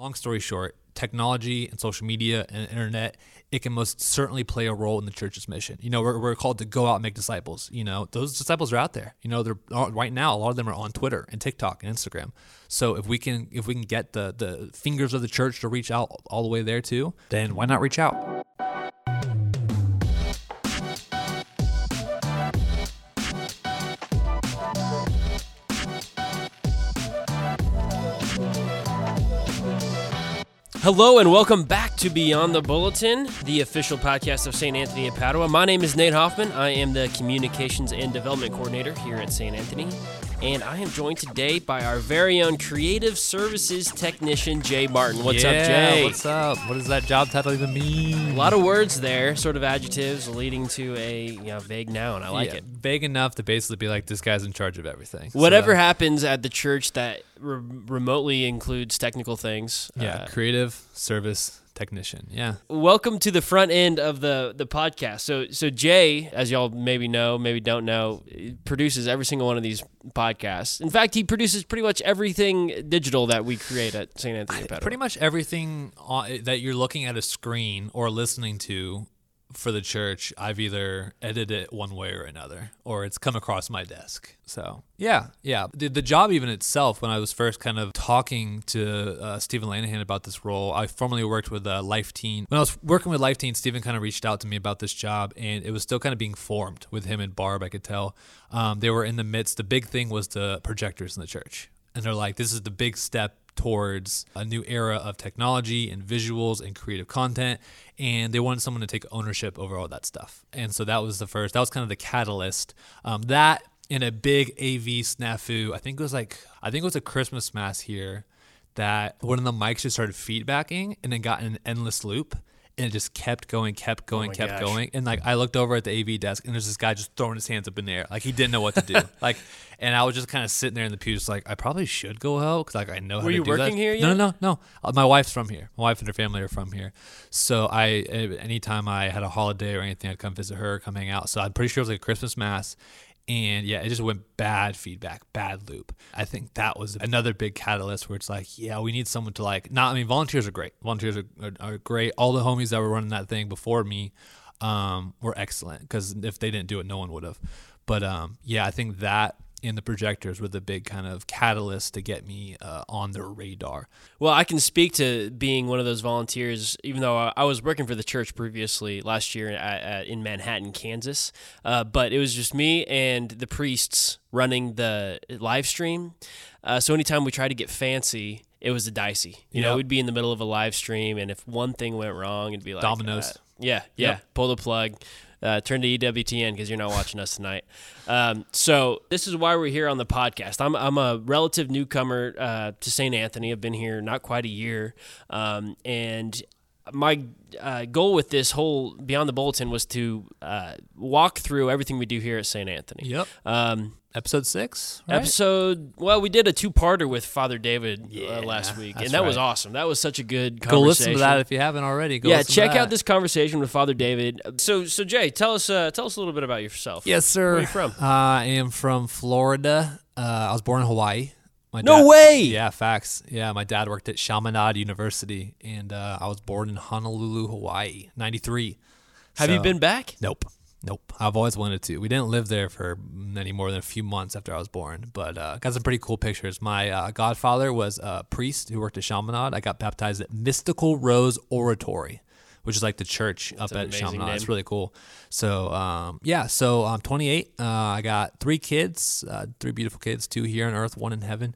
Long story short, technology and social media and internet, it can most certainly play a role in the church's mission. You know, we're, we're called to go out and make disciples. You know, those disciples are out there. You know, they're uh, right now. A lot of them are on Twitter and TikTok and Instagram. So if we can if we can get the the fingers of the church to reach out all the way there too, then why not reach out? Hello and welcome back to Beyond the Bulletin, the official podcast of St. Anthony of Padua. My name is Nate Hoffman. I am the Communications and Development Coordinator here at St. Anthony and I am joined today by our very own creative services technician, Jay Martin. What's yeah, up, Jay? What's up? What does that job title even mean? A lot of words there, sort of adjectives leading to a you know, vague noun. I like yeah, it. Vague enough to basically be like, this guy's in charge of everything. Whatever so, happens at the church that re- remotely includes technical things. Yeah, uh, creative service technician. Yeah. Welcome to the front end of the the podcast. So so Jay, as y'all maybe know, maybe don't know, produces every single one of these podcasts. In fact, he produces pretty much everything digital that we create at St. Anthony. Pretty much everything on, that you're looking at a screen or listening to for the church, I've either edited it one way or another, or it's come across my desk. So yeah, yeah. The, the job even itself, when I was first kind of talking to uh, Stephen Lanahan about this role, I formerly worked with uh, Life Teen. When I was working with Life Teen, Stephen kind of reached out to me about this job, and it was still kind of being formed with him and Barb. I could tell um, they were in the midst. The big thing was the projectors in the church, and they're like, "This is the big step towards a new era of technology and visuals and creative content and they wanted someone to take ownership over all that stuff. And so that was the first that was kind of the catalyst. Um, that in a big av snafu i think it was like i think it was a christmas mass here that one of the mics just started feedbacking and then got in an endless loop and it just kept going, kept going, oh kept gosh. going. And like I looked over at the AV desk, and there's this guy just throwing his hands up in the air, like he didn't know what to do. like, and I was just kind of sitting there in the pew, just like I probably should go help because like I know. Were how to you do working that. here? Yet? No, no, no, no. Uh, my wife's from here. My wife and her family are from here. So I, anytime I had a holiday or anything, I'd come visit her, come hang out. So I'm pretty sure it was like a Christmas mass, and yeah, it just went bad feedback, bad loop. I think that was another big catalyst where it's like, yeah, we need someone to like. Not, I mean, volunteers are great. Volunteers are, are, are great. All the homies that were running that thing before me um, were excellent because if they didn't do it, no one would have. But um, yeah, I think that in the projectors were the big kind of catalyst to get me uh, on their radar. Well, I can speak to being one of those volunteers, even though I was working for the church previously last year at, at, in Manhattan, Kansas. Uh, but it was just me and the priests running the live stream. Uh, so anytime we tried to get fancy, it was a dicey. You yep. know, we'd be in the middle of a live stream, and if one thing went wrong, it'd be like dominoes. Uh, yeah, yeah. Yep. Pull the plug uh, turn to EWTN because you're not watching us tonight. Um, so this is why we're here on the podcast. I'm, I'm a relative newcomer uh, to St. Anthony. I've been here not quite a year, um, and my uh, goal with this whole Beyond the Bulletin was to uh, walk through everything we do here at St. Anthony. Yep. Um, episode six. Right? Episode. Well, we did a two-parter with Father David uh, yeah, uh, last week, and that right. was awesome. That was such a good conversation. Go listen to that if you haven't already. Go yeah, check out this conversation with Father David. So, so Jay, tell us, uh, tell us a little bit about yourself. Yes, sir. Where are you from? Uh, I am from Florida. Uh, I was born in Hawaii. My no dad, way. Yeah, facts. Yeah, my dad worked at Chaminade University, and uh, I was born in Honolulu, Hawaii, '93. Have so, you been back? Nope. Nope. I've always wanted to. We didn't live there for any more than a few months after I was born, but uh, got some pretty cool pictures. My uh, godfather was a priest who worked at Chaminade. I got baptized at Mystical Rose Oratory, which is like the church That's up at Chaminade. It's really cool. So, um, yeah, so I'm 28. Uh, I got three kids, uh, three beautiful kids, two here on earth, one in heaven.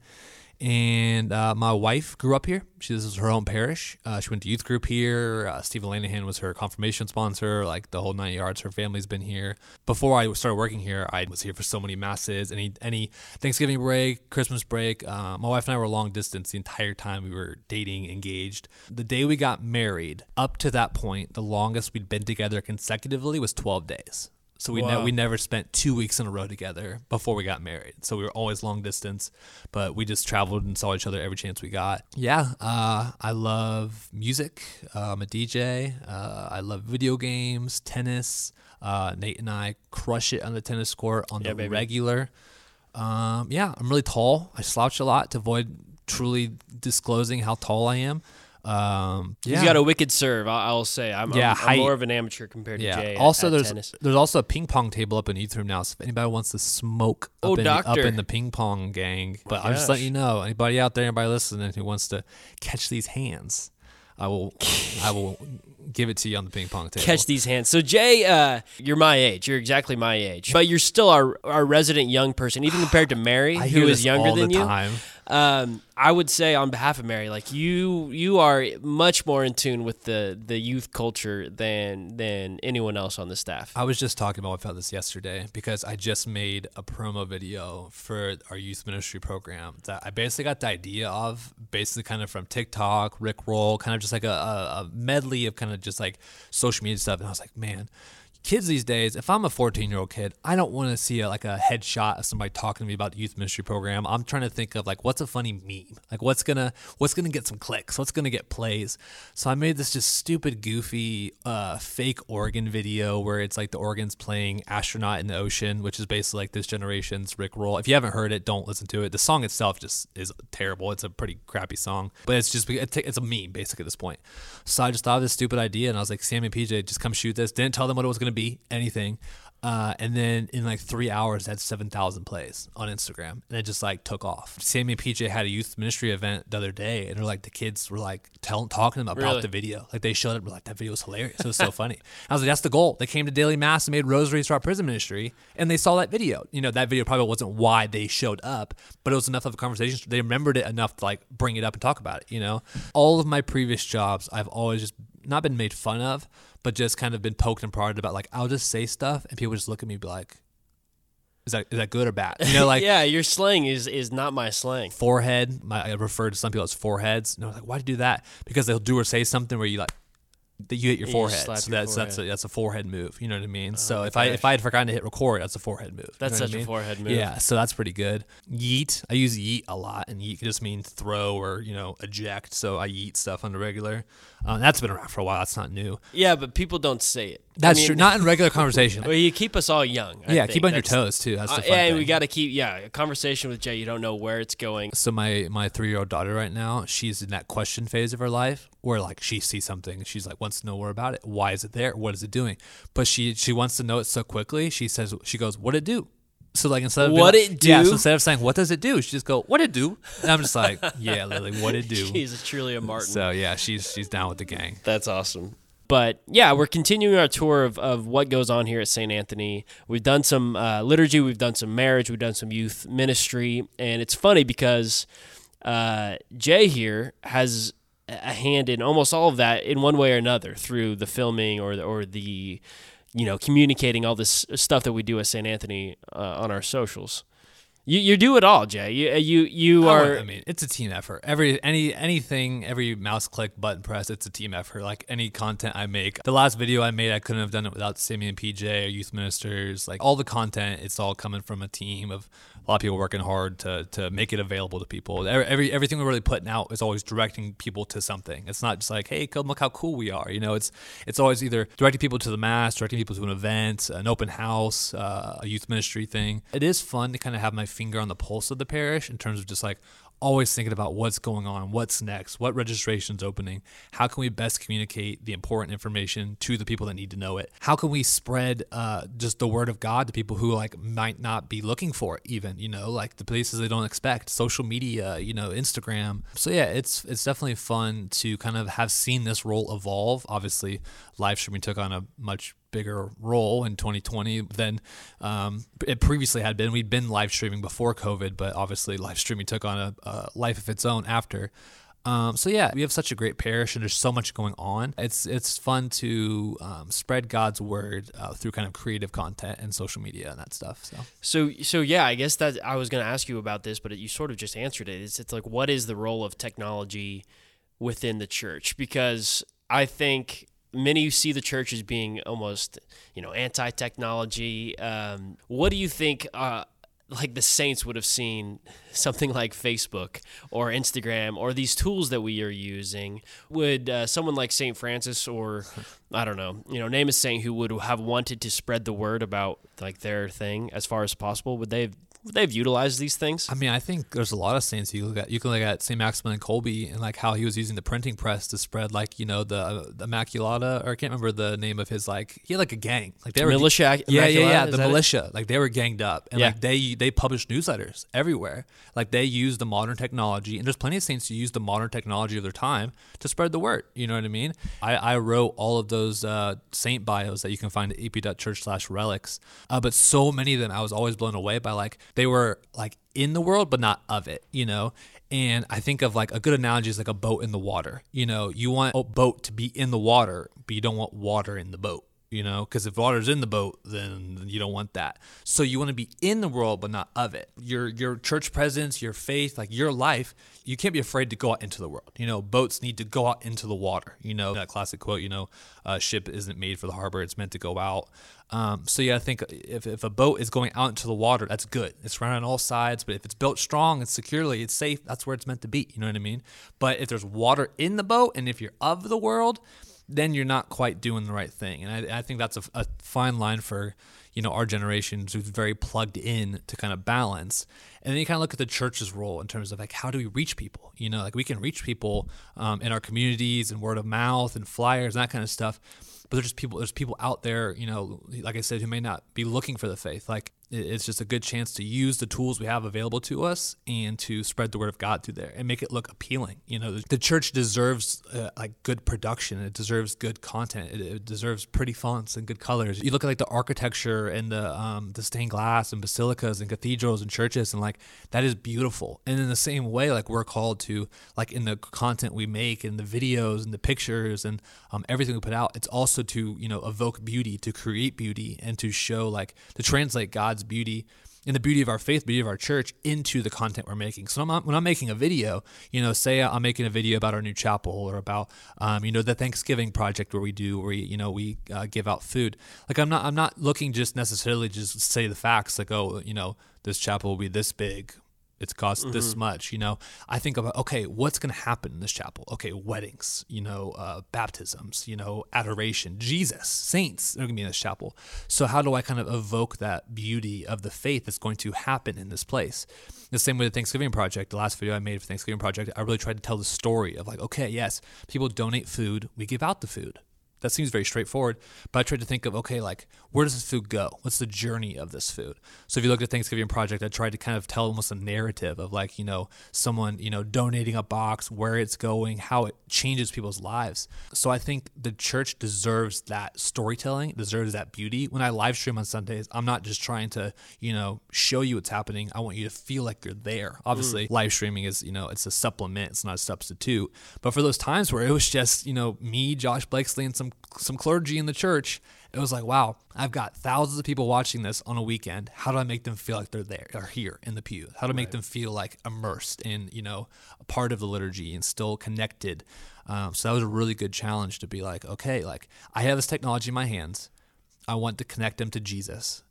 And uh, my wife grew up here. She this is her home parish. Uh, she went to youth group here. Uh, Stephen Lanahan was her confirmation sponsor. Like the whole nine yards. Her family's been here. Before I started working here, I was here for so many masses. Any any Thanksgiving break, Christmas break. Uh, my wife and I were long distance the entire time we were dating, engaged. The day we got married, up to that point, the longest we'd been together consecutively was 12 days. So we wow. ne- we never spent two weeks in a row together before we got married. So we were always long distance, but we just traveled and saw each other every chance we got. Yeah, uh, I love music. Uh, I'm a DJ. Uh, I love video games, tennis. Uh, Nate and I crush it on the tennis court on yeah, the baby. regular. Um, yeah, I'm really tall. I slouch a lot to avoid truly disclosing how tall I am. Um, yeah. He's got a wicked serve. I, will say. I'm, Yeah, I'm, I'm more of an amateur compared to yeah. Jay. also, at there's tennis. there's also a ping pong table up in youth room now. So if anybody wants to smoke up, Oh, in, up in the ping pong gang, but I'm just letting you know, anybody out there, anybody listening who wants to catch these hands, I will I will give it to you on the ping pong table. catch these hands. So Jay, uh, you're my age. You're exactly my age, but you're still our our resident young person, even compared to Mary, who is younger than you. time. Um, I would say on behalf of Mary, like you, you are much more in tune with the the youth culture than than anyone else on the staff. I was just talking about about this yesterday because I just made a promo video for our youth ministry program that I basically got the idea of, basically kind of from TikTok, Rick Roll, kind of just like a, a, a medley of kind of just like social media stuff. And I was like, man, kids these days, if I'm a 14 year old kid, I don't want to see a, like a headshot of somebody talking to me about the youth ministry program. I'm trying to think of like what's a funny meme, like what's gonna what's gonna get some clicks, what's gonna get plays. So I made this just stupid, goofy, uh, fake organ video where it's like the organs playing astronaut in the ocean, which is basically like this generation's Rick Roll. If you haven't heard it, don't listen to it. The song itself just is terrible. It's a pretty crappy song, but it's just it's a meme basically at this point. So I just thought of this stupid idea, and I was like, Sammy and PJ, just come shoot this. Didn't tell them what it was gonna be, anything. Uh, and then in like three hours, that's 7,000 plays on Instagram. And it just like took off. Sammy and PJ had a youth ministry event the other day, and they're like, the kids were like telling, talking about Really? the video. Like they showed up, were like, that video was hilarious. It was so funny. I was like, that's the goal. They came to Daily Mass and made Rosaries to our prison ministry, and they saw that video. You know, that video probably wasn't why they showed up, but it was enough of a conversation. They remembered it enough to like bring it up and talk about it, you know? All of my previous jobs, I've always just not been made fun of, but just kind of been poked and prodded about like I'll just say stuff and people just look at me and be like, Is that is that good or bad? You know, like yeah, your slang is is not my slang. forehead. My, I refer to some people as foreheads. And I was like, why do you do that? Because they'll do or say something where you like that you hit your You forehead. So your that's that's a, forehead. that's a forehead move. You know what I mean? so my if I if I had forgotten to hit record, that's a forehead move. You That's know such I a mean? forehead move. Yeah, so that's pretty good. Yeet. I use yeet a lot, and yeet can just mean throw or you know eject. So I yeet stuff on the regular. Um, that's been around for a while. That's not new. Yeah, but people don't say it. I That's mean, true. Not in regular conversation. Well, you keep us all young. I yeah, think. keep on your toes too. That's Uh, the fun yeah, we got to keep. Yeah, a conversation with Jay. You don't know where it's going. so my my three year old daughter right now, she's in that question phase of her life where like she sees something and she's like wants to know more about it. Why is it there? What is it doing? But she she wants to know it so quickly. She says she goes, "What it do?" So like instead of being What like- it Yeah, do? so instead of saying what does it do, she just go, "What it do?" And I'm just like, "Yeah, Lily, what it do?" He's truly a Martin. So yeah, she's she's down with the gang. That's awesome. But yeah, we're continuing our tour of, of what goes on here at St. Anthony. We've done some uh, liturgy, we've done some marriage, we've done some youth ministry. And it's funny because uh, Jay here has a hand in almost all of that in one way or another through the filming or the, or the you know communicating all this stuff that we do at St. Anthony uh, on our socials. You, you do it all, Jay. You you you I are. I mean, it's a team effort. Every any anything, every mouse click, button press, it's a team effort. Like any content I make, the last video I made, I couldn't have done it without Sammy and PJ or youth ministers. Like all the content, it's all coming from a team of a lot of people working hard to to make it available to people. Every, every everything we're really putting out is always directing people to something. It's not just like, hey, come look how cool we are. You know, it's it's always either directing people to the mass, directing people to an event, an open house, uh, a youth ministry thing. It is fun to kind of have my finger on the pulse of the parish in terms of just like always thinking about what's going on, what's next, what registration's opening, how can we best communicate the important information to the people that need to know it, how can we spread uh, just the word of God to people who like might not be looking for it, even you know, like the places they don't expect, social media, you know, Instagram. So yeah, it's it's definitely fun to kind of have seen this role evolve. Obviously, live streaming took on a much bigger role in 2020 than um, it previously had been. We'd been live streaming before COVID, but obviously live streaming took on a, a life of its own after. Um, so yeah, we have such a great parish, and there's so much going on. It's it's fun to um, spread God's word uh, through kind of creative content and social media and that stuff. So So so yeah, I guess that I was going to ask you about this, but you sort of just answered it. It's it's like what is the role of technology within the church? Because I think many see the church as being almost you know anti-technology. Um, what do you think? Uh, like the saints would have seen something like Facebook or Instagram or these tools that we are using. Would uh, someone like Saint Francis or I don't know, you know, name a saint who would have wanted to spread the word about like their thing as far as possible? Would they have they've utilized these things. I mean, I think there's a lot of saints you look at. You can look at Saint Maximilian Kolbe and like how he was using the printing press to spread like you know the the Immaculata or I can't remember the name of his like he had like a gang like they were militia. yeah yeah yeah is the that it? militia like they were ganged up and Yeah. like they they published newsletters everywhere like they used the modern technology and there's plenty of saints who use the modern technology of their time to spread the word. You know what I mean? I, I wrote all of those uh, saint bios that you can find at ep.church slash relics, uh, but so many of them I was always blown away by like they were like in the world but not of it. You know. And I think of like a good analogy is like a boat in the water. You know, you want a boat to be in the water, but you don't want water in the boat you know because if water's in the boat then you don't want that. So you want to be in the world but not of it. Your your church presence your faith like your life you can't be afraid to go out into the world. You know boats need to go out into the water you know? That classic quote you know a ship isn't made for the harbor it's meant to go out. Um, so yeah i think if, if a boat is going out into the water that's good. It's running on all sides but if it's built strong and securely it's safe that's where it's meant to be you know what i mean? But if there's water in the boat and if you're of the world then you're not quite doing the right thing. And I, I think that's a, a fine line for, you know, our generation who's very plugged in to kind of balance. And then you kind of look at the church's role in terms of like, how do we reach people? You know, like we can reach people um, in our communities and word of mouth and flyers and that kind of stuff. But there's just people, there's people out there, you know, like I said, who may not be looking for the faith. Like it's just a good chance to use the tools we have available to us and to spread the word of God through there and make it look appealing. You know, the church deserves uh, like good production. It deserves good content. It, it deserves pretty fonts and good colors. You look at like the architecture and the um, the stained glass and basilicas and cathedrals and churches and like that is beautiful. And in the same way, like we're called to like in the content we make and the videos and the pictures and um, everything we put out, it's also to you know evoke beauty, to create beauty, and to show like to translate God's beauty and the beauty of our faith, beauty of our church into the content we're making. So I'm, when I'm making a video, you know, say I'm making a video about our new chapel or about, um, you know, the Thanksgiving project where we do, where we, you know, we uh, give out food. Like I'm not, I'm not looking just necessarily just say the facts, like oh, you know, this chapel will be this big. It's cost this much, you know. I think about okay, what's going to happen in this chapel? Okay, weddings, you know, uh, baptisms, you know, adoration, Jesus, saints are going to be in this chapel. So how do I kind of evoke that beauty of the faith that's going to happen in this place? The same with the Thanksgiving Project. The last video I made for Thanksgiving Project, I really tried to tell the story of like, okay, yes, people donate food, we give out the food. That seems very straightforward, but I tried to think of okay, like where does this food go? What's the journey of this food? So if you look at Thanksgiving Project, I tried to kind of tell almost a narrative of like you know someone you know donating a box, where it's going, how it changes people's lives. So I think the church deserves that storytelling, deserves that beauty. When I live stream on Sundays, I'm not just trying to you know show you what's happening. I want you to feel like you're there. Mm. Obviously, live streaming is you know it's a supplement, it's not a substitute. But for those times where it was just you know me, Josh Blakesley, and some some clergy in the church, it was like, wow, I've got thousands of people watching this on a weekend. How do I make them feel like they're there or here in the pew? How to make them feel like immersed in, you know, a part of the liturgy and still connected? Um, so that was a really good challenge to be like, okay, like I have this technology in my hands. I want to connect them to Jesus.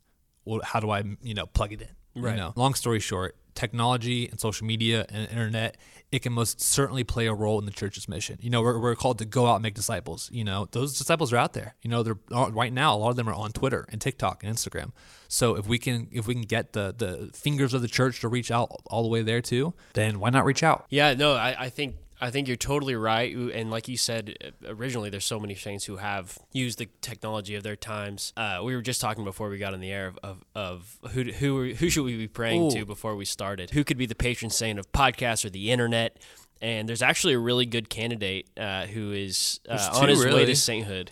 Well, how do I, you know, plug it in? Right. You know, long story short, technology and social media and internet, it can most certainly play a role in the church's mission. You know, we're, we're called to go out and make disciples. You know, those disciples are out there. You know, they're uh, right now. A lot of them are on Twitter and TikTok and Instagram. So if we can if we can get the the fingers of the church to reach out all the way there too, then why not reach out? Yeah, no, I, I think I think you're totally right. And like you said uh, originally, there's so many saints who have used the technology of their times. Uh, we were just talking before we got on the air of, of, of who who who should we be praying to before we started? Who could be the patron saint of podcasts or the internet? And there's actually a really good candidate uh, who is uh, on his way to sainthood.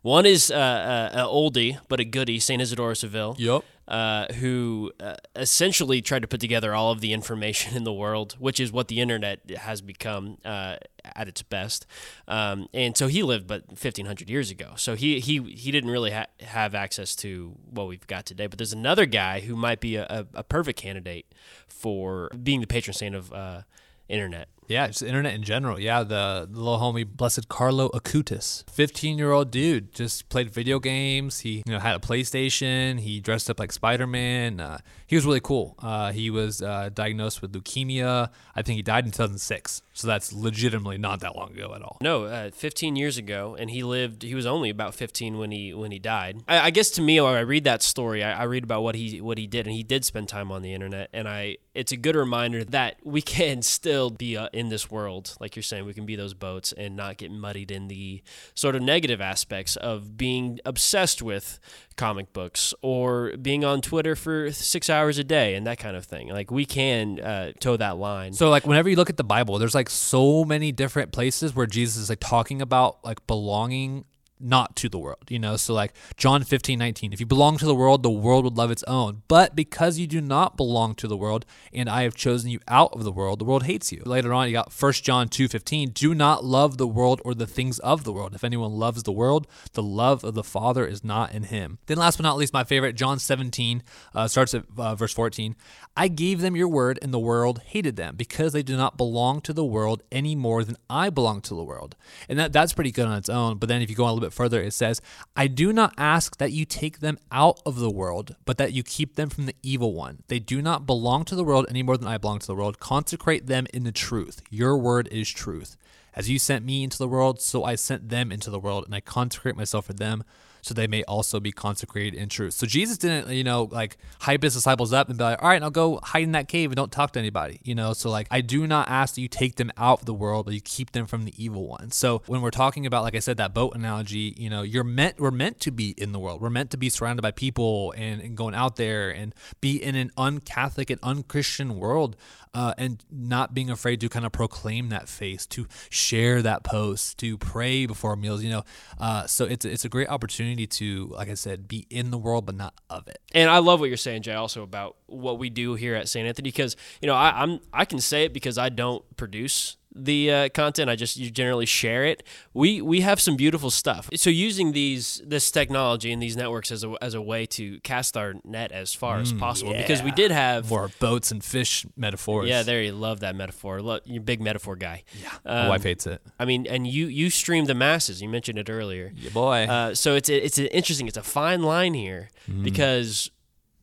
One is uh, uh, an oldie but a goodie, Saint Isidore of Seville Yup. Uh, who uh, essentially tried to put together all of the information in the world, which is what the internet has become uh, at its best. Um, and so he lived, but 1500 years ago. So he he he didn't really ha- have access to what we've got today. But there's another guy who might be a, a, a perfect candidate for being the patron saint of uh, internet. Yeah, just internet in general. Yeah, the, the little homie, blessed Carlo Acutis, 15 year old dude, just played video games. He you know had a PlayStation. He dressed up like Spider Man. Uh, he was really cool. Uh, he was uh, diagnosed with leukemia. I think he died in 2006. So that's legitimately not that long ago at all. No, uh, 15 years ago, and he lived. He was only about 15 when he when he died. I, I guess to me, when I read that story, I, I read about what he what he did, and he did spend time on the internet. And I, it's a good reminder that we can still be uh, in this world, like you're saying, we can be those boats and not get muddied in the sort of negative aspects of being obsessed with comic books or being on Twitter for six hours a day and that kind of thing. Like we can uh, toe that line. So like whenever you look at the Bible, there's like so many different places where Jesus is like talking about like belonging not to the world, you know? So, like John 15, 19, if you belong to the world, the world would love its own. But because you do not belong to the world, and I have chosen you out of the world, the world hates you. Later on, you got 1 John 2, 15, do not love the world or the things of the world. If anyone loves the world, the love of the Father is not in him. Then, last but not least, my favorite, John 17, uh, starts at uh, verse 14. I gave them your word, and the world hated them because they do not belong to the world any more than I belong to the world. And that, that's pretty good on its own. But then, if you go on a little bit further, it says, I do not ask that you take them out of the world, but that you keep them from the evil one. They do not belong to the world any more than I belong to the world. Consecrate them in the truth. Your word is truth. As you sent me into the world, so I sent them into the world, and I consecrate myself for them so they may also be consecrated in truth. So Jesus didn't, you know, like hype his disciples up and be like, all right, I'll go hide in that cave and don't talk to anybody, you know? So, like, I do not ask that you take them out of the world, but you keep them from the evil one. So, when we're talking about, like I said, that boat analogy, you know, you're meant, we're meant to be in the world. We're meant to be surrounded by people and, and going out there and be in an un-Catholic and un-Christian world uh, and not being afraid to kind of proclaim that faith, to share that post, to pray before meals, you know. Uh, so it's it's a great opportunity to, like I said, be in the world but not of it. And I love what you're saying, Jay, also about what we do here at St. Anthony, because you know I, I'm I can say it because I don't produce the uh, content. I just you generally share it. We we have some beautiful stuff. So using these this technology and these networks as a as a way to cast our net as far as possible because we did have For boats and fish metaphors. yeah there you love that metaphor. Look, you're a big metaphor guy. Yeah. My wife hates it. I mean, and you you stream the masses. You mentioned it earlier. Yeah, boy. Uh, so it's it's an interesting. It's a fine line here because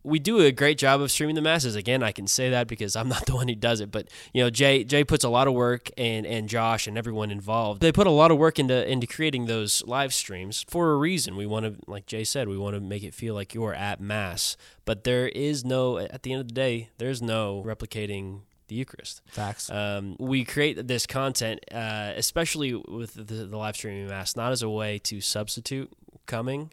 we do a great job of streaming the masses. Again, I can say that because I'm not the one who does it, but you know, Jay Jay puts a lot of work and and Josh and everyone involved. They put a lot of work into into creating those live streams for a reason. We want to, like Jay said, we want to make it feel like you're at mass. But there is no, at the end of the day, there's no replicating the Eucharist. Facts. Um, we create this content, uh, especially with the, the live streaming mass, not as a way to substitute coming,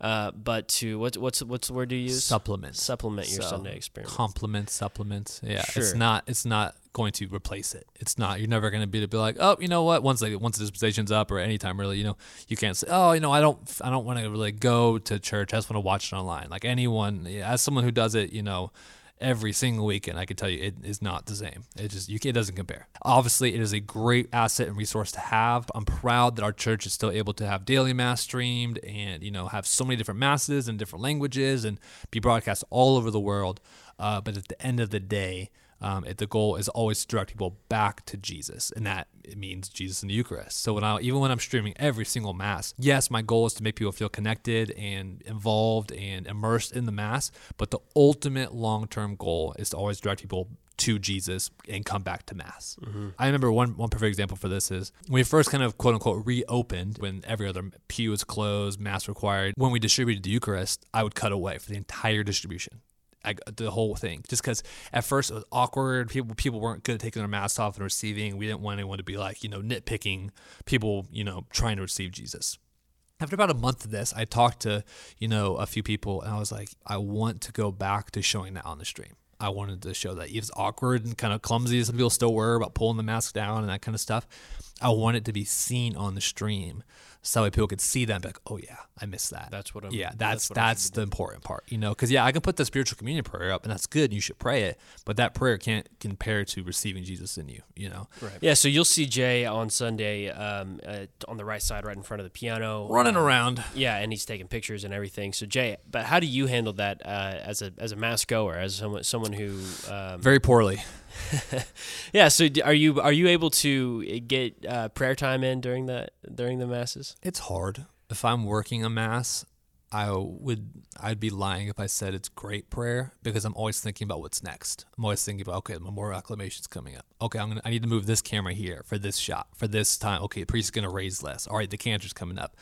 uh, but to what's what's what's the word you use? Supplements. Supplement your So, Sunday experience. Complement, supplements. Yeah, it's not. It's not going to replace it. It's not. You're never going to be to be like, oh, you know what? Once like once the dispensation's up or anytime really, you know, you can't say, oh, you know, I don't, I don't want to really go to church. I just want to watch it online. Like anyone, yeah, as someone who does it, you know. Every single weekend, I can tell you, it is not the same. It just you, it doesn't compare. Obviously, it is a great asset and resource to have. I'm proud that our church is still able to have daily mass streamed and you know have so many different masses in different languages and be broadcast all over the world. Uh, but at the end of the day, um, it, the goal is always to direct people back to Jesus, and that it means Jesus in the Eucharist. So when I, even when I'm streaming every single mass, yes, my goal is to make people feel connected and involved and immersed in the mass. But the ultimate long-term goal is to always direct people to Jesus and come back to mass. I remember one one perfect example for this is when we first kind of quote unquote reopened when every other pew was closed, mass required. When we distributed the Eucharist, I would cut away for the entire distribution. I, the whole thing, just because at first it was awkward. People people weren't good at taking their masks off and receiving. We didn't want anyone to be like you know nitpicking people you know trying to receive Jesus. After about a month of this, I talked to you know a few people and I was like, I want to go back to showing that on the stream. I wanted to show that it's awkward and kind of clumsy. Some people still were about pulling the mask down and that kind of stuff. I want it to be seen on the stream so that way people could see that and be like, oh yeah, I missed that. That's what I'm- Yeah, that's that's that's, the important part, you know, because yeah, I can put the spiritual communion prayer up and that's good. And you should pray it, but that prayer can't compare to receiving Jesus in you. You know, Right. Yeah, so you'll see Jay on Sunday um, uh, on the right side, right in front of the piano, running around. Yeah, and he's taking pictures and everything. So Jay, but how do you handle that uh, as a as a mass goer, as someone someone who um, Very poorly. Yeah. So are you are you able to get uh, prayer time in during the during the masses? It's hard. If I'm working a mass, I would I'd be lying if I said it's great prayer because I'm always thinking about what's next. I'm always thinking about okay, the memorial acclamation's coming up. Okay, I'm gonna I need to move this camera here for this shot for this time. Okay, the priest's gonna raise less. All right, the cantor's coming up.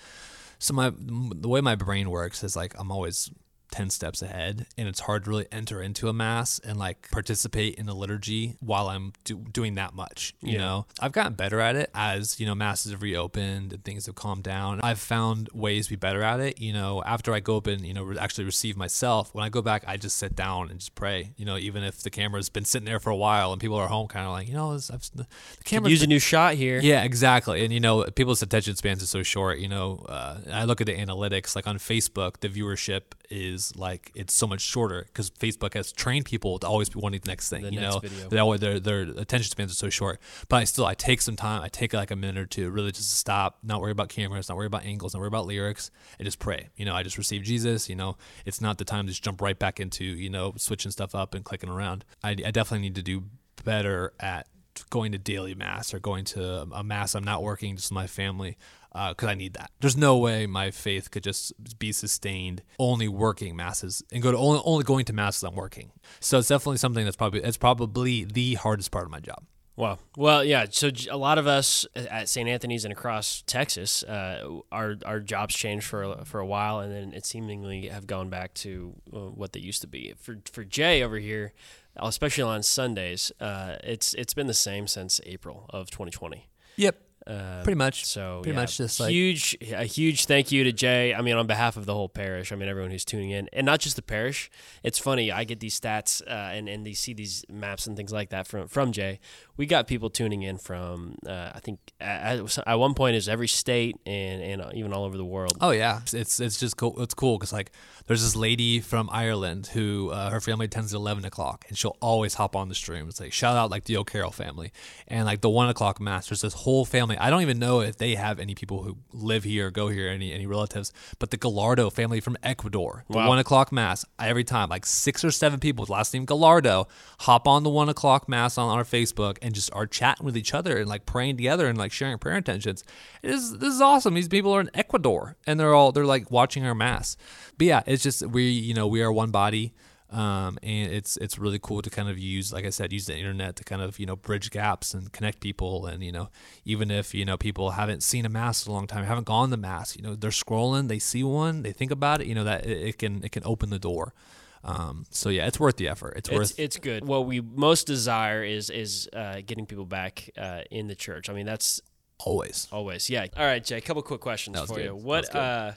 So my the way my brain works is like I'm always 10 steps ahead and it's hard to really enter into a mass and like participate in the liturgy while i'm do, doing that much you Yeah. know i've gotten better at it as you know masses have reopened and things have calmed down i've found ways to be better at it you know after i go up and you know re- actually receive myself when i go back i just sit down and just pray you know even if the camera's been sitting there for a while and people are home kind of like you know I've, the, the camera's Use a new shot here. yeah, exactly. And you know, people's attention spans are so short. You know, uh, I look at the analytics. Like on Facebook, the viewership is like it's so much shorter because Facebook has trained people to always be wanting the next thing. The you next know, video. they always, their their attention spans are so short. But I still I take some time. I take like a minute or two, really just to stop, not worry about cameras, not worry about angles, not worry about lyrics, and just pray. You know, I just receive Jesus. You know, it's not the time to just jump right back into you know switching stuff up and clicking around. I, I definitely need to do better at going to daily mass or going to a mass I'm not working just with my family because I need that. There's no way my faith could just be sustained only working masses and go to only, only going to masses I'm working. So it's definitely something that's probably it's probably the hardest part of my job. Wow. Well, yeah. So a lot of us at St. Anthony's and across Texas, uh, our our jobs changed for a- for a while, and then it seemingly have gone back to uh, what they used to be. For for Jay over here, especially on Sundays, uh, it's it's been the same since April of 2020. Yep, Uh, pretty much. So pretty yeah, much just like huge, a huge thank you to Jay. I mean, on behalf of the whole parish. I mean, everyone who's tuning in, and not just the parish. It's funny. I get these stats uh, and and they see these maps and things like that from from Jay. We got people tuning in from uh, I think at, at one point is every state and and uh, even all over the world. Oh yeah, it's it's just cool. It's cool because like there's this lady from Ireland who uh, her family attends at eleven o'clock, and she'll always hop on the stream. It's like shout out like the O'Carroll family, and like the one o'clock mass. There's this whole family. I don't even know if they have any people who live here, or go here, any any relatives, but the Gallardo family from Ecuador. The Wow. one o'clock mass every time, like six or seven people with last name Gallardo hop on the one o'clock mass on our Facebook and just are chatting with each other and like praying together and like sharing prayer intentions. It is this is awesome. These people are in Ecuador and they're all they're like watching our mass. But yeah, it's just we you know we are one body. Um, and it's it's really cool to kind of use, like I said, use the internet to kind of you know bridge gaps and connect people. And you know, even if you know people haven't seen a mass in a long time, haven't gone to mass, you know, they're scrolling, they see one, they think about it, you know, that it, it can it can open the door. Um, so yeah, it's worth the effort. It's, It's, worth it's good. What we most desire is is uh, getting people back uh, in the church. I mean, that's always. always yeah. All right, Jay. A couple quick questions for good. you. What uh,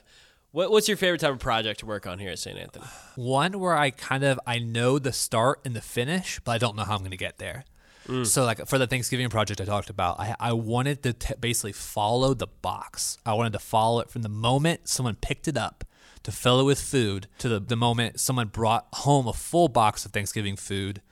what what's your favorite type of project to work on here at St. Anthony? One where I kind of I know the start and the finish, but I don't know how I'm going to get there. Mm. So like for the Thanksgiving project I talked about, I, I wanted to t- basically follow the box. I wanted to follow it from the moment someone picked it up to fill it with food to the, the moment someone brought home a full box of Thanksgiving food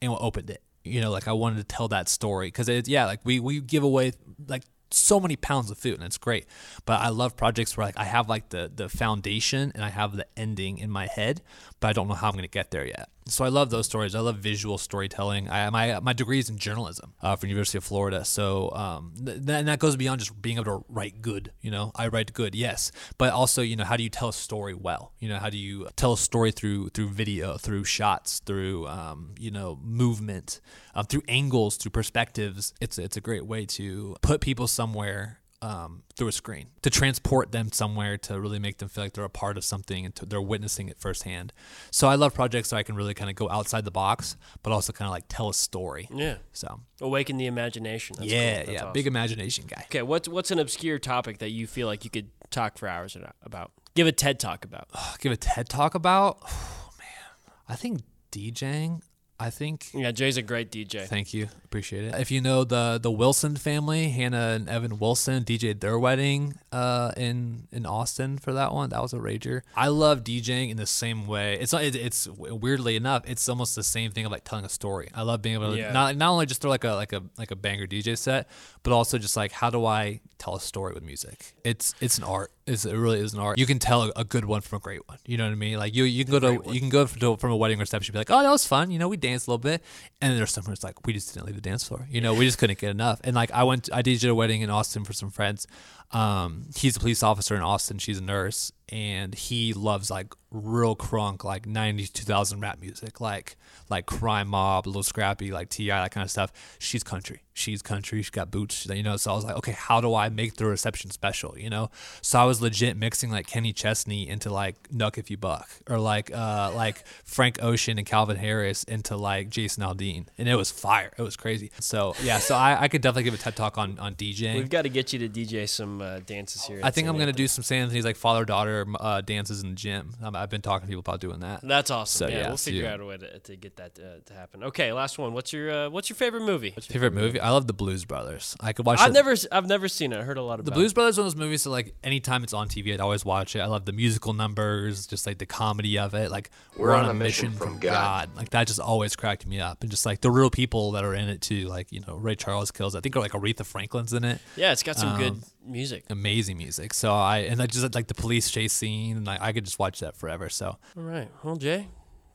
and opened it. You know, like I wanted to tell that story because it, yeah, like we we give away like so many pounds of food and it's great. But I love projects where like I have like the the foundation and I have the ending in my head, but I don't know how I'm going to get there yet. So I love those stories. I love visual storytelling. I my my degree is in journalism uh, from University of Florida. So um, th- and that goes beyond just being able to write good. You know, I write good, yes, but also you know how do you tell a story well? You know, how do you tell a story through through video, through shots, through um, you know movement, uh, through angles, through perspectives. It's it's a great way to put people somewhere um, through a screen to transport them somewhere to really make them feel like they're a part of something and to, they're witnessing it firsthand. So I love projects so I can really kind of go outside the box, but also kind of like tell a story. Yeah, So awaken the imagination. That's yeah, cool. Yeah, awesome. big imagination guy. Okay, what's what's an obscure topic that you feel like you could talk for hours about? Give a TED talk about. Give a TED talk about. Oh man, I think DJing. I think Yeah, Jay's a great DJ. Thank you. Appreciate it. If you know the the Wilson family, Hannah and Evan Wilson DJed their wedding uh, in in Austin for that one. That was a rager. I love DJing in the same way. It's not. it- It's weirdly enough, it's almost the same thing of like telling a story. I love being able to Yeah. not not only just throw like a like a like a banger DJ set, but also just like how do I tell a story with music? It's it's an art. It's, it really is an art. You can tell a, good one from a great one. You know what I mean? Like you you can go to you can go to, from a wedding reception and be like, oh that was fun. You know we dance a little bit. And then there's someone who's like, we just didn't leave the dance floor. You know, we just couldn't get enough. And like I went, I DJed a wedding in Austin for some friends. Um, he's a police officer in Austin. She's a nurse, and he loves like real crunk, like 90s, 2000 rap music, like like Crime Mob, a Lil Scrappy, like T.I., that kind of stuff. She's country. She's country. She's got boots, you know. So I was like, okay, how do I make the reception special, you know? So I was legit mixing like Kenny Chesney into like Knuck If You Buck, or like uh like Frank Ocean and Calvin Harris into like Jason Aldean, and it was fire. It was crazy. So yeah, so I, I could definitely give a TED talk on on DJing. We've got to get you to DJ some uh, dances here. I think I'm gonna do some San Anthony's like father daughter uh, dances in the gym. Um, I've been talking to people about doing that. That's awesome. So, yeah, yeah, we'll figure you- out a way to, to get that uh, to happen. Okay, last one. What's your uh, What's your favorite movie? What's your Favorite movie? I love the Blues Brothers. I could watch. I've it- never s- I've never seen it. I heard a lot about The it. Blues Brothers is one of those movies that like anytime it's on TV, I'd always watch it. I love the musical numbers, just like the comedy of it. Like we're, on, a mission from God. Like that just always cracked me up, and just like the real people that are in it too. Like you know Ray Charles kills. I think like Aretha Franklin's in it. Yeah, it's got some Um, good music. Amazing music. So I and I just like the police chase scene, and I, I could just watch that forever. So All right. Well, Jay,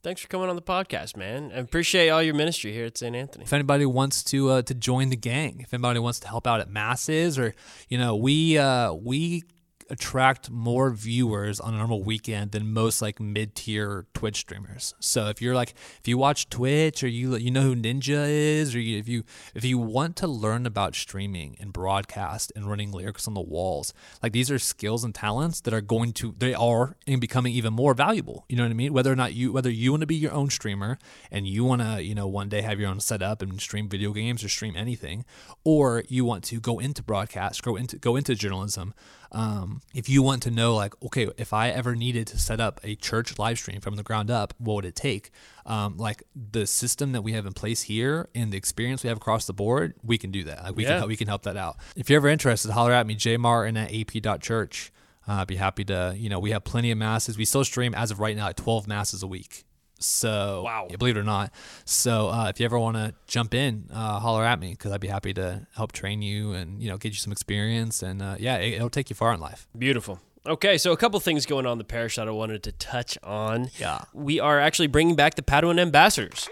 thanks for coming on the podcast, man. I appreciate all your ministry here at St. Anthony. if anybody wants to uh, to join the gang, if anybody wants to help out at masses, or you know, we uh, we attract more viewers on a normal weekend than most like mid tier Twitch streamers. So if you're like if you watch Twitch or you you know who Ninja is, or you, if you if you want to learn about streaming and broadcast and running lyrics on the walls, like these are skills and talents that are going to they are and becoming even more valuable. You know what I mean? Whether or not you whether you want to be your own streamer and you want to you know one day have your own setup and stream video games or stream anything, or you want to go into broadcast, go into go into journalism. Um, if you want to know, like, okay, if I ever needed to set up a church live stream from the ground up, what would it take? Um, like the system that we have in place here and the experience we have across the board, we can do that. Like, we Yeah. can we can help that out. If you're ever interested, holler at me, jmartin at ap.church. Uh, I'd be happy to, you know, we have plenty of masses. We still stream as of right now, at 12 masses a week. So, Wow. yeah, believe it or not. So, uh, if you ever want to jump in, uh, holler at me because I'd be happy to help train you and, you know, get you some experience. And uh, yeah, it, it'll take you far in life. Beautiful. Okay, so a couple things going on in the parish that I wanted to touch on. Yeah. We are actually bringing back the Padawan Ambassadors.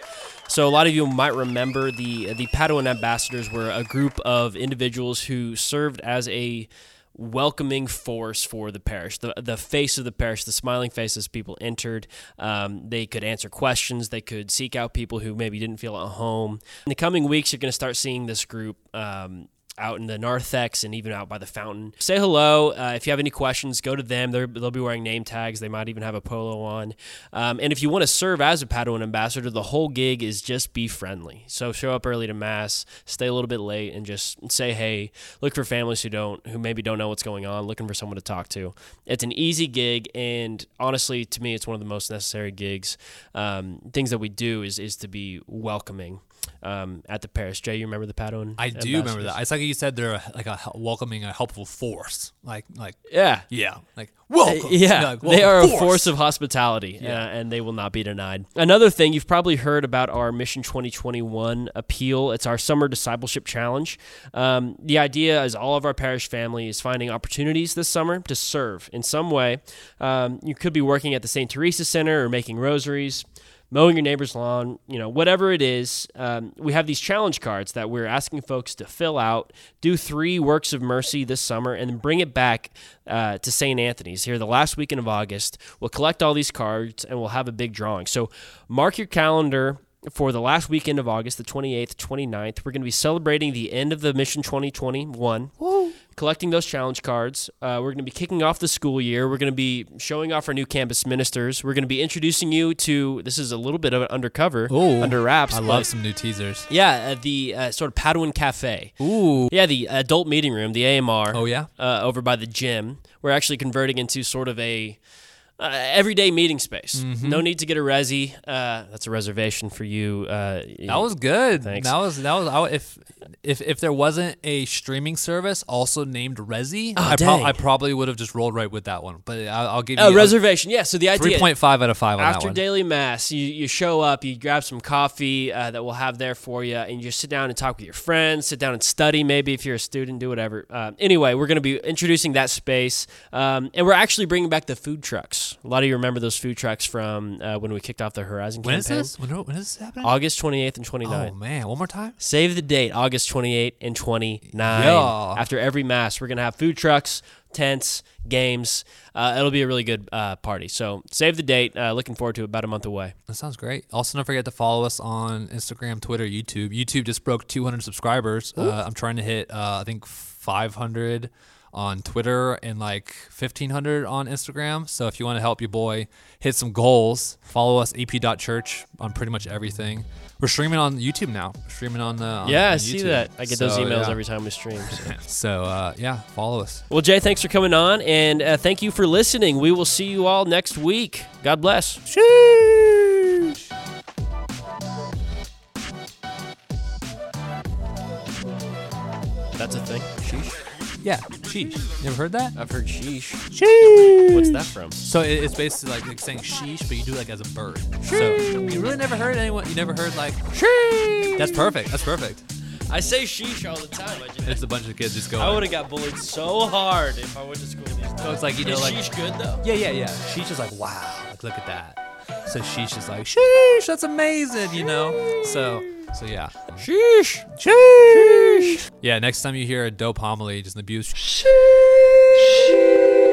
So a lot of you might remember the the Padawan Ambassadors were a group of individuals who served as a welcoming force for the parish, the the face of the parish, the smiling face as people entered. Um, they could answer questions. They could seek out people who maybe didn't feel at home. In the coming weeks, you're going to start seeing this group. Um, out in the narthex and even out by the fountain. Say hello. Uh, if you have any questions, go to them. They're, they'll be wearing name tags. They might even have a polo on. Um, and if you want to serve as a Padawan ambassador, the whole gig is just be friendly. So show up early to mass, stay a little bit late, and just say hey. Look for families who don't, who maybe don't know what's going on, looking for someone to talk to. It's an easy gig, and honestly, to me, it's one of the most necessary gigs. Um, things that we do is is to be welcoming. Um, at the parish, Jay, you remember the Padawan? I do remember that. It's like you said, they're a, like a welcoming, a helpful force. Like, like, Yeah. yeah, like welcome. Yeah, like, they are welcome a force of hospitality, Yeah. uh, and they will not be denied. Another thing you've probably heard about our Mission 2021 appeal. It's our summer discipleship challenge. Um, the idea is all of our parish family is finding opportunities this summer to serve in some way. Um, you could be working at the St. Teresa Center or making rosaries. Mowing your neighbor's lawn, you know, whatever it is, um, we have these challenge cards that we're asking folks to fill out, do three works of mercy this summer, and then bring it back uh, to St. Anthony's here the last weekend of August. We'll collect all these cards and we'll have a big drawing. So mark your calendar for the last weekend of August, the 28th, 29th. We're going to be celebrating the end of the Mission 2021, collecting those challenge cards. Uh, we're going to be kicking off the school year. We're going to be showing off our new campus ministers. We're going to be introducing you to this is a little bit of an undercover, Ooh, under wraps. I love some new teasers. yeah, uh, the uh, sort of Padawan Cafe. Ooh. Yeah, the adult meeting room, the AMR. Oh, yeah? uh, over by the gym. We're actually converting into sort of a uh, everyday meeting space. Mm-hmm. No need to get a resi. Uh, that's a reservation for you. Uh, That was good. Thanks. That was that was I, if if if there wasn't a streaming service also named Resi, I, dang. I probably would have just rolled right with that one. But I, I'll give a you reservation. Yeah. So the idea three point five out of five after daily mass, you, you show up, you grab some coffee uh, that we'll have there for you, and you just sit down and talk with your friends, sit down and study. Maybe if you're a student, do whatever. Uh, anyway, we're going to be introducing that space, um, and we're actually bringing back the food trucks. Trucks. A lot of you remember those food trucks from uh, when we kicked off the Horizon When is campaign. this? When, when is this happening? August 28th and 29th. oh man, one more time. Save the date, August 28th and 29. Yeah. After every mass, we're going to have food trucks, tents, games. Uh, it'll be a really good uh, party. So save the date. Uh, looking forward to it about a month away. That sounds great. Also, don't forget to follow us on Instagram, Twitter, YouTube. YouTube just broke 200 subscribers. Uh, I'm trying to hit, uh, I think, 500 on Twitter and like 1500 on Instagram. So if you want to help your boy hit some goals, follow us ep.church on pretty much everything. We're streaming on YouTube now. We're streaming on the yeah, on I see YouTube. that. I get those emails yeah. every time we stream. so. So uh, yeah, follow us. Well, Jay, thanks for coming on, and uh, thank you for listening. We will see you all next week. God bless. Sheesh. Yeah, sheesh. You ever heard that? I've heard sheesh. Sheesh. What's that from? So it- it's basically like, like saying sheesh, but you do it like as a bird. So you really never heard anyone. You never heard like sheesh. That's perfect. That's perfect. I say sheesh all the time. I, just, It's a bunch of kids just going. I would have got bullied so hard if I went to school these days. So it's like you know Is like sheesh good though? yeah yeah yeah. Sheesh is like wow. Like look at that. So sheesh is like sheesh. That's amazing. You know. So so yeah. Sheesh. Sheesh. Yeah. Next time you hear a dope homily, just abuse. Sheesh. Sheesh.